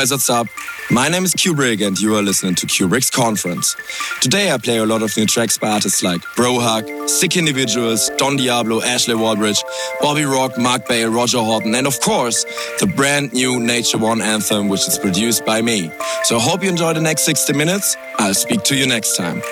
guys, what's up? My name is Cuebrick, and you are listening to Cuebrick's Conference. Today, I play a lot of new tracks by artists like Brohug, Sick Individuals, Don Diablo, Ashley Wallbridge, Bobby Rock, Mark Bale, Roger Horton, and of course, the brand new Nature One anthem, which is produced by me. So I hope you enjoy the next 60 minutes. I'll speak to you next time.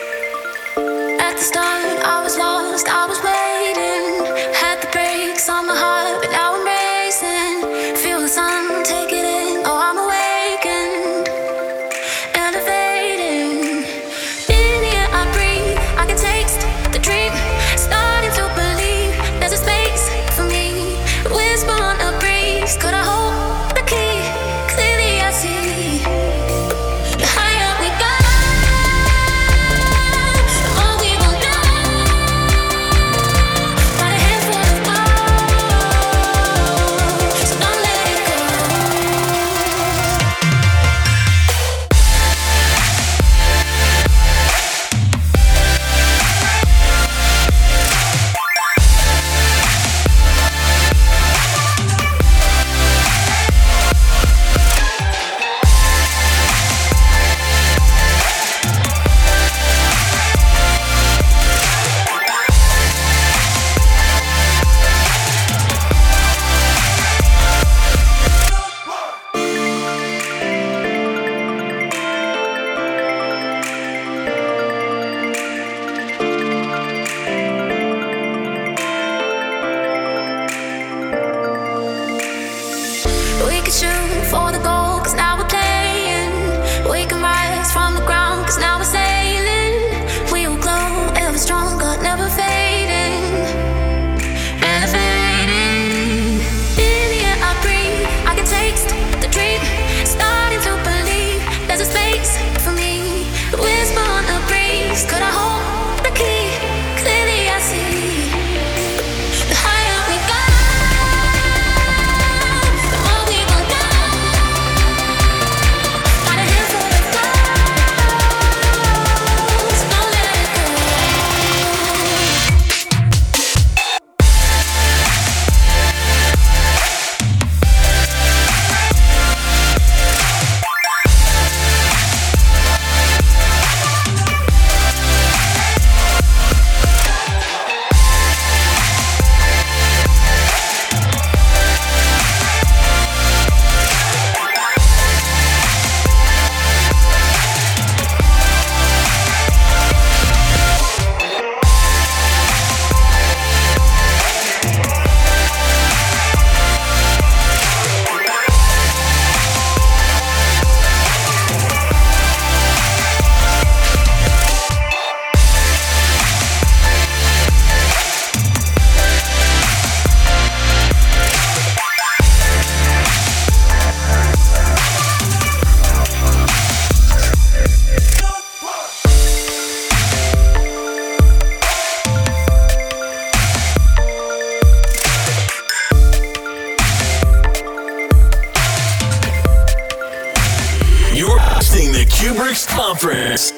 Conference.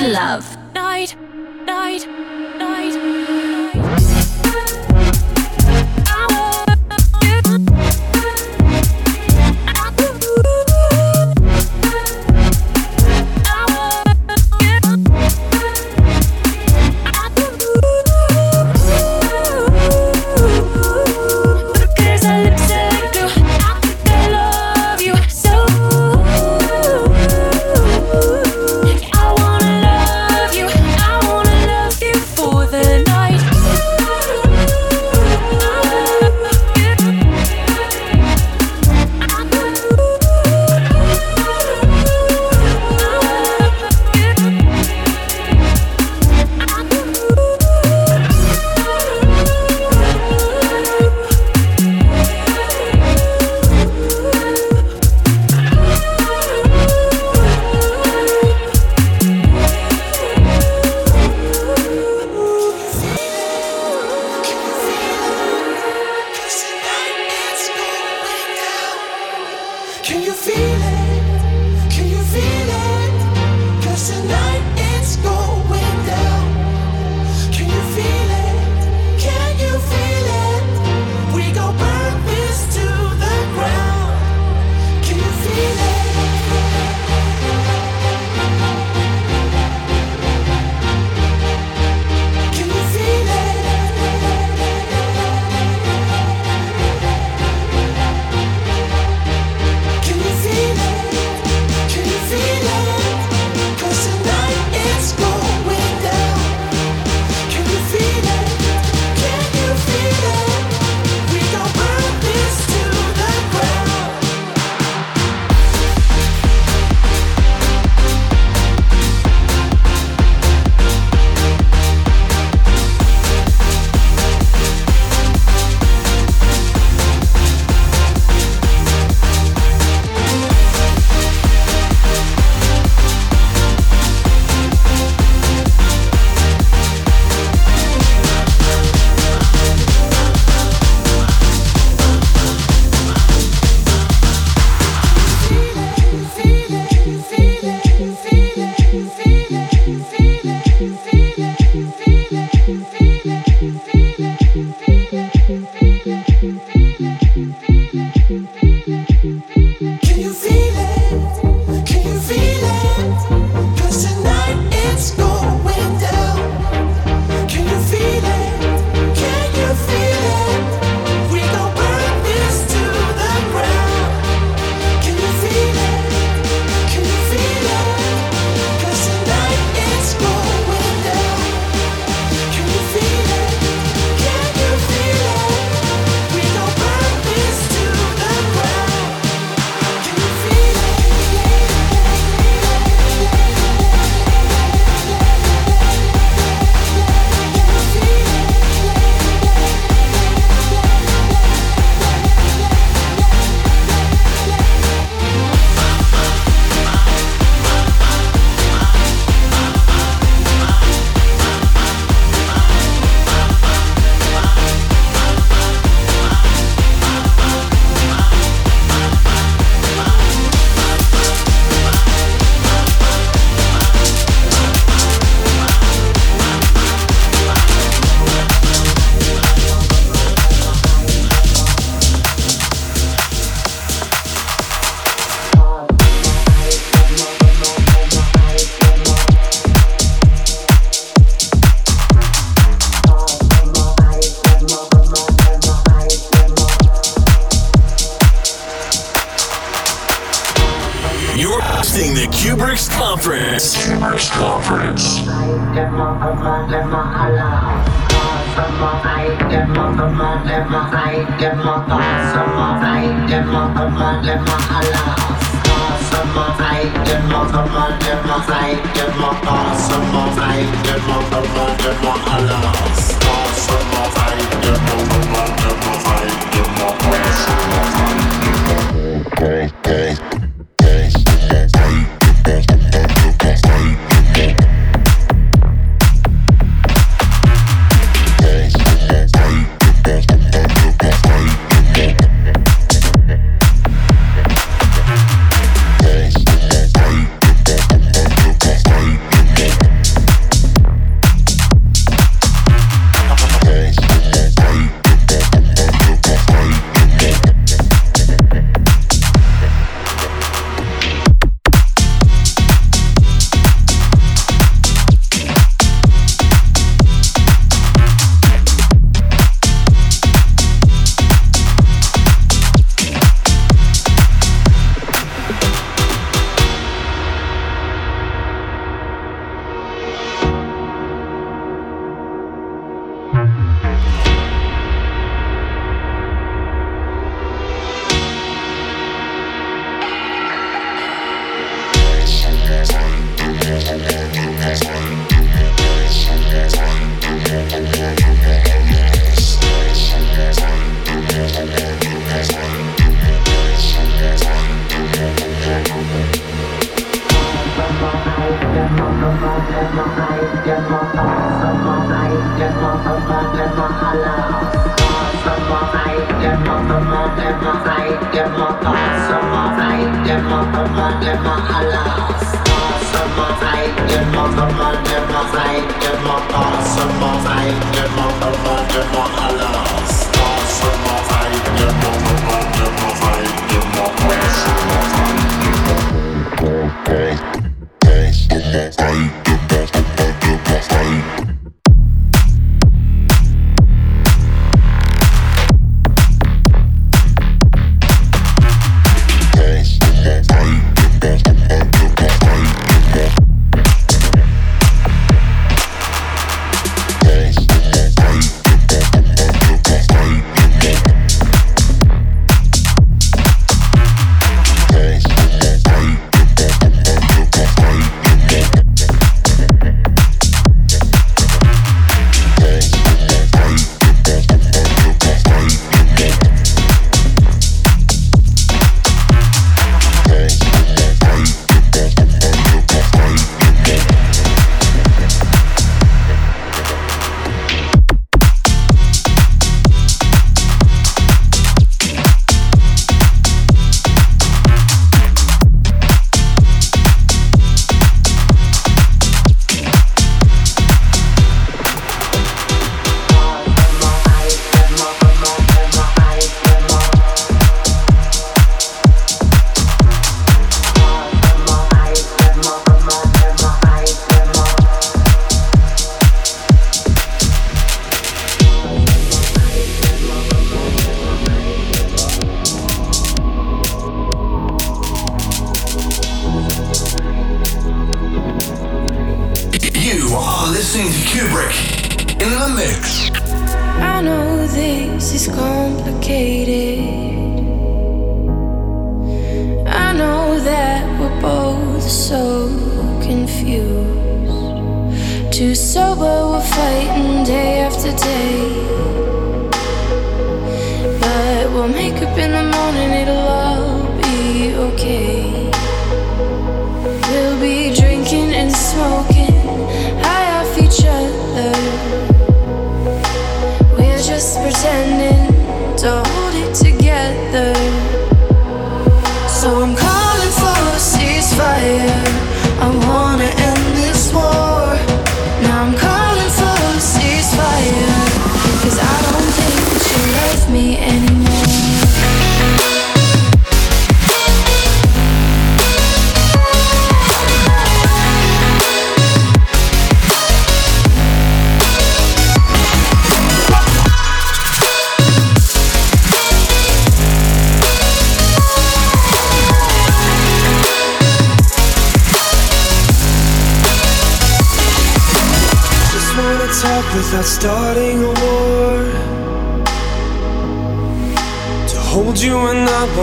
You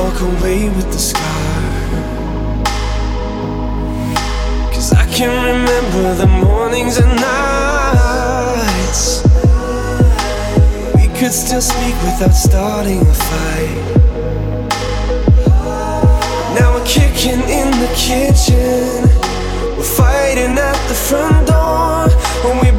walk away with the scar. Cause I can remember the mornings and nights. We could still speak without starting a fight. Now we're kicking in the kitchen. We're fighting at the front door. When we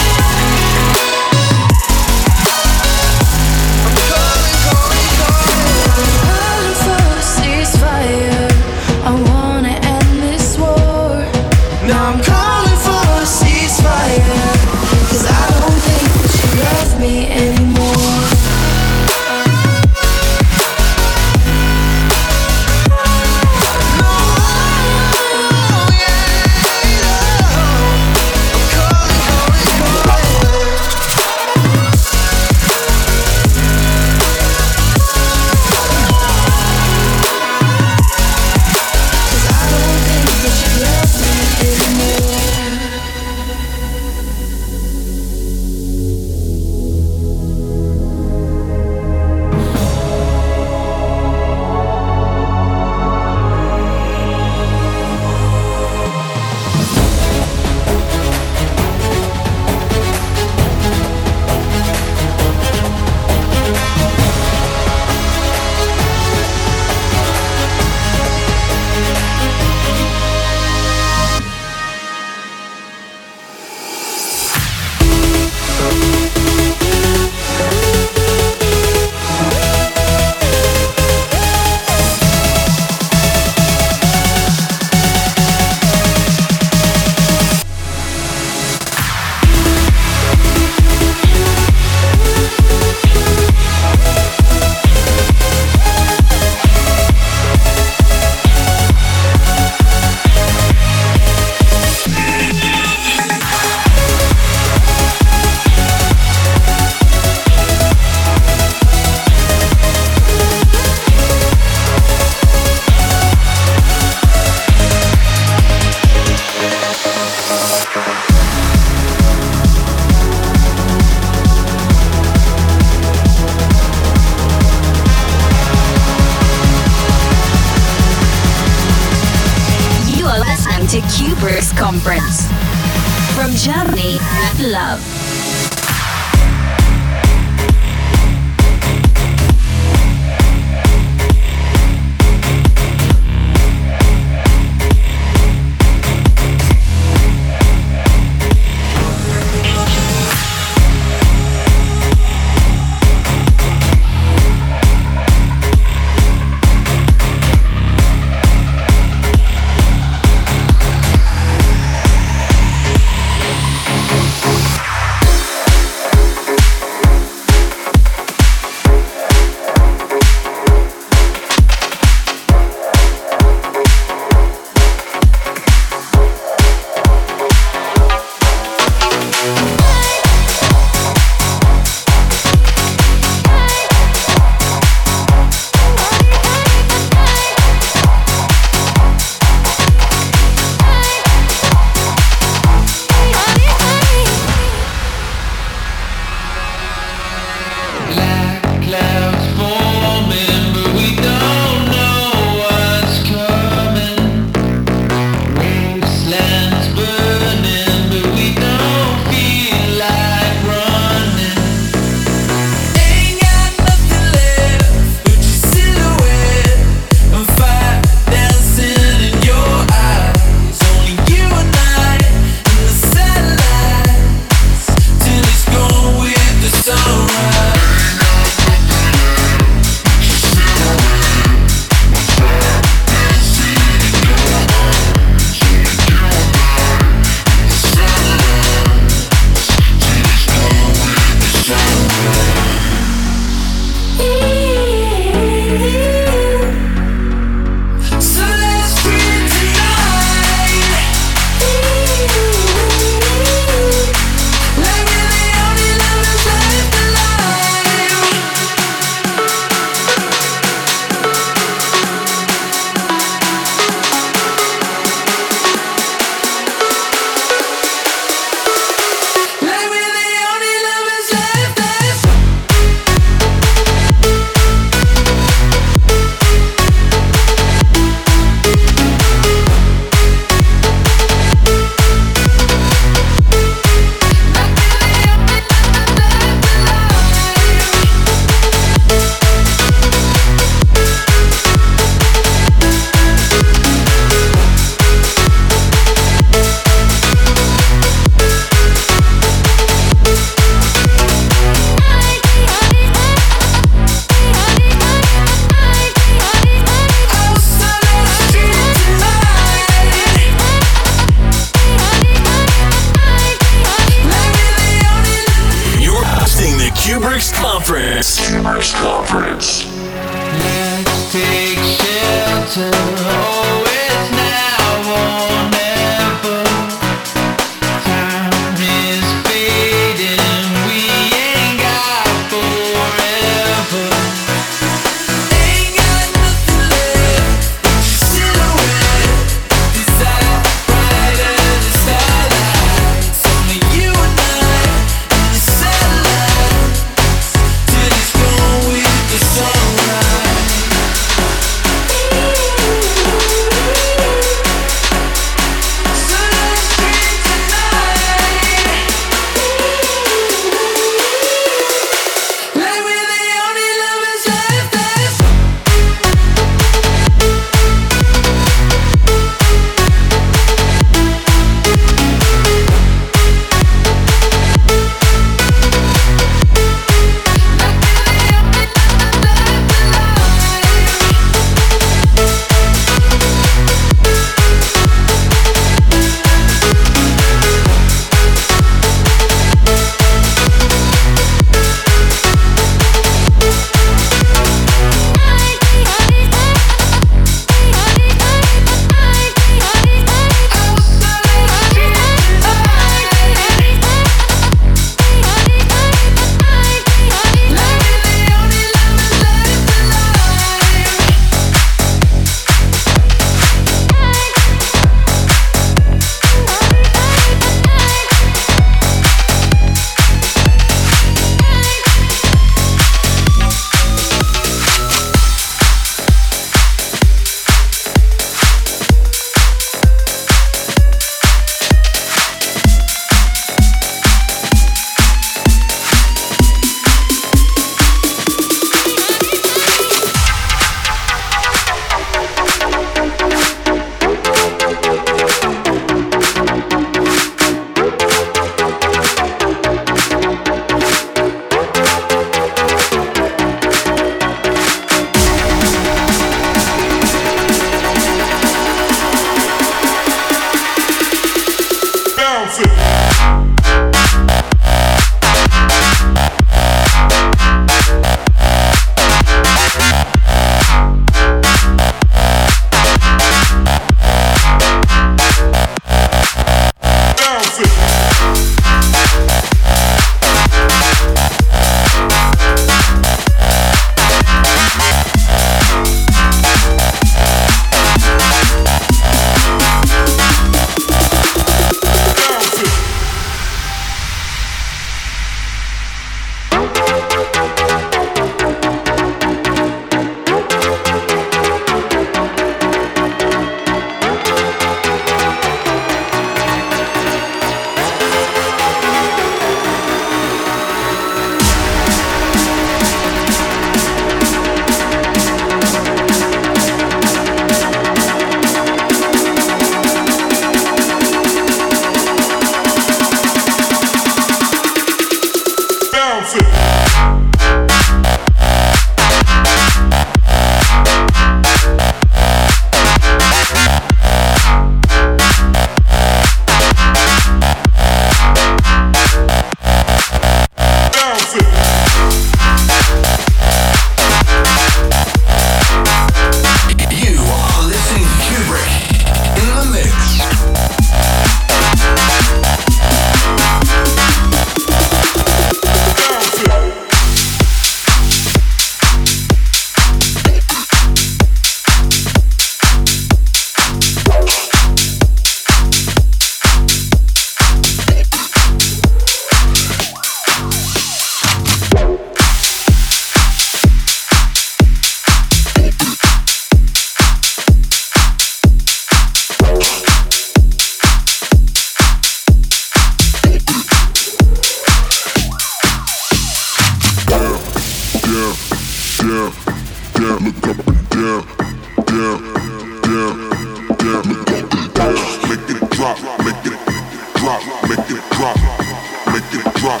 drop,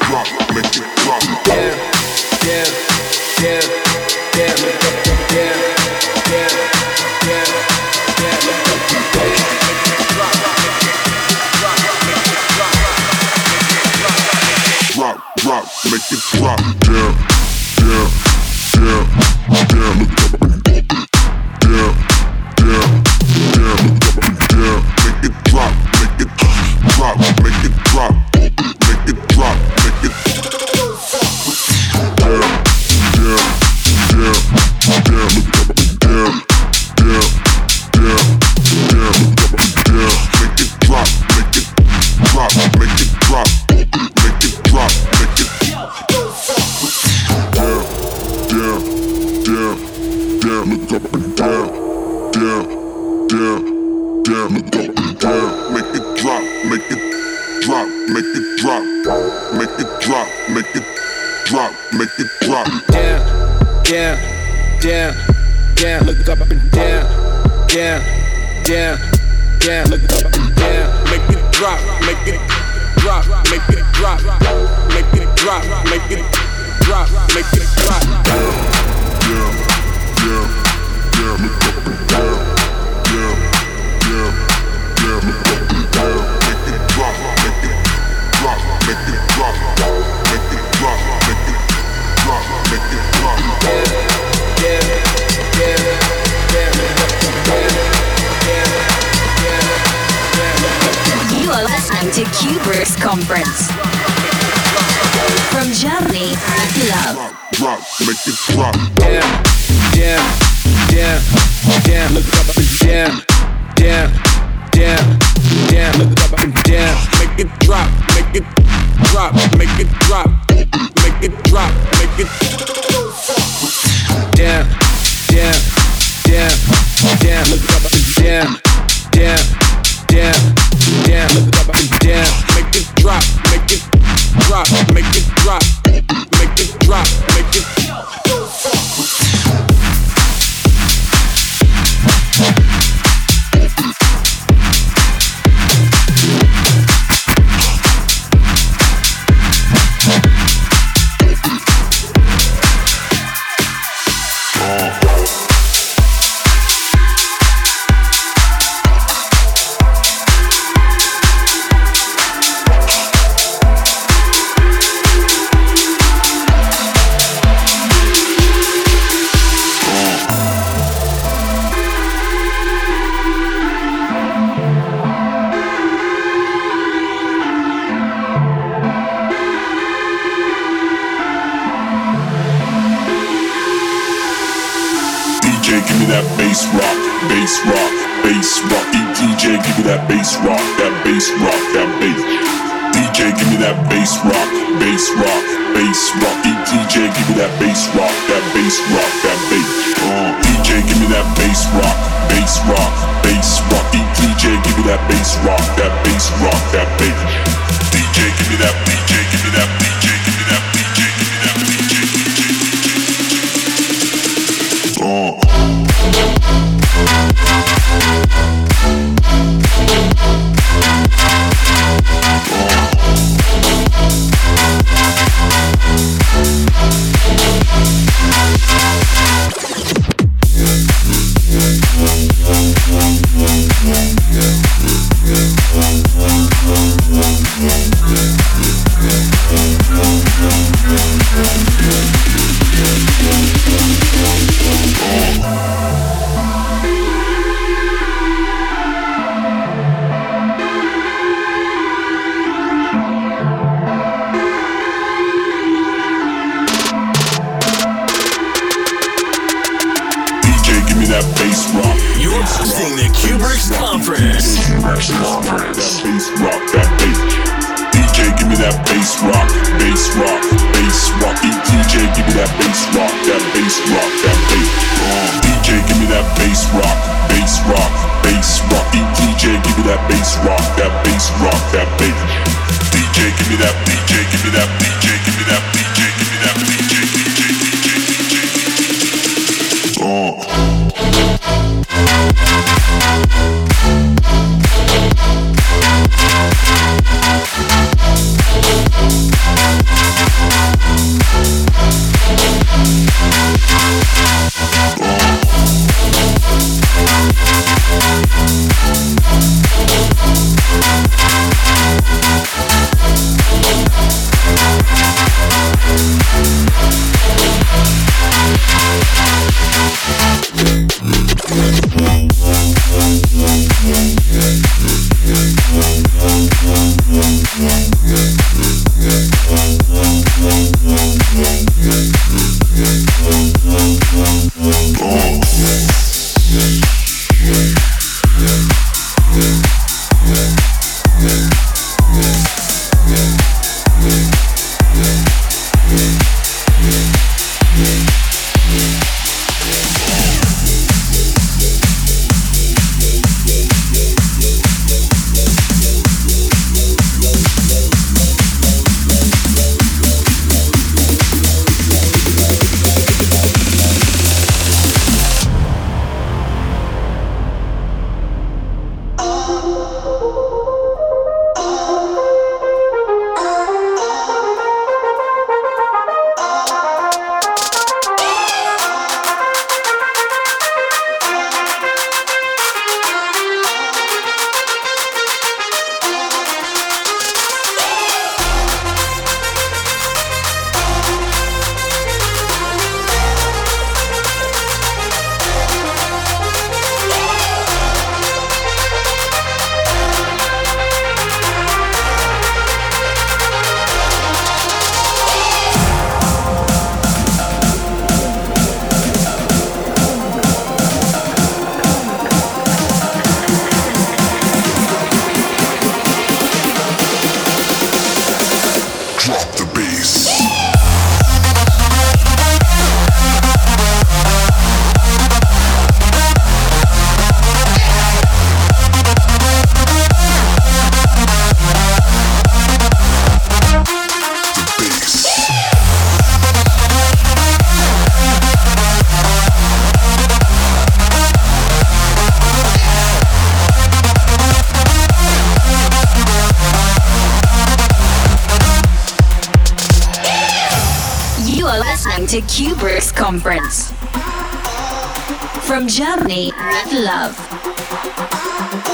drop, make it drop. Listening to Cuebrick's Conference. From Germany love. Make it drop. down, down, down, down, look up and down, down, down, down, look up and down, make it drop, make it drop, make it drop, make it drop, make it down, down, down, down, look up and down, down, down, down, up and down, make it drop, make it drop, make it drop, make it drop, make it bass rock, bass rock. DJ, give me that bass rock, that bass rock, that bass. DJ, give me that bass rock, bass rock, bass rock. DJ, give me that bass rock, that bass rock, that bass. Uh, DJ, give me that bass rock, bass rock, bass rock. DJ, give me that bass rock, that bass rock, that bass. DJ, give me that, DJ, give me that, conference. From Germany, with love.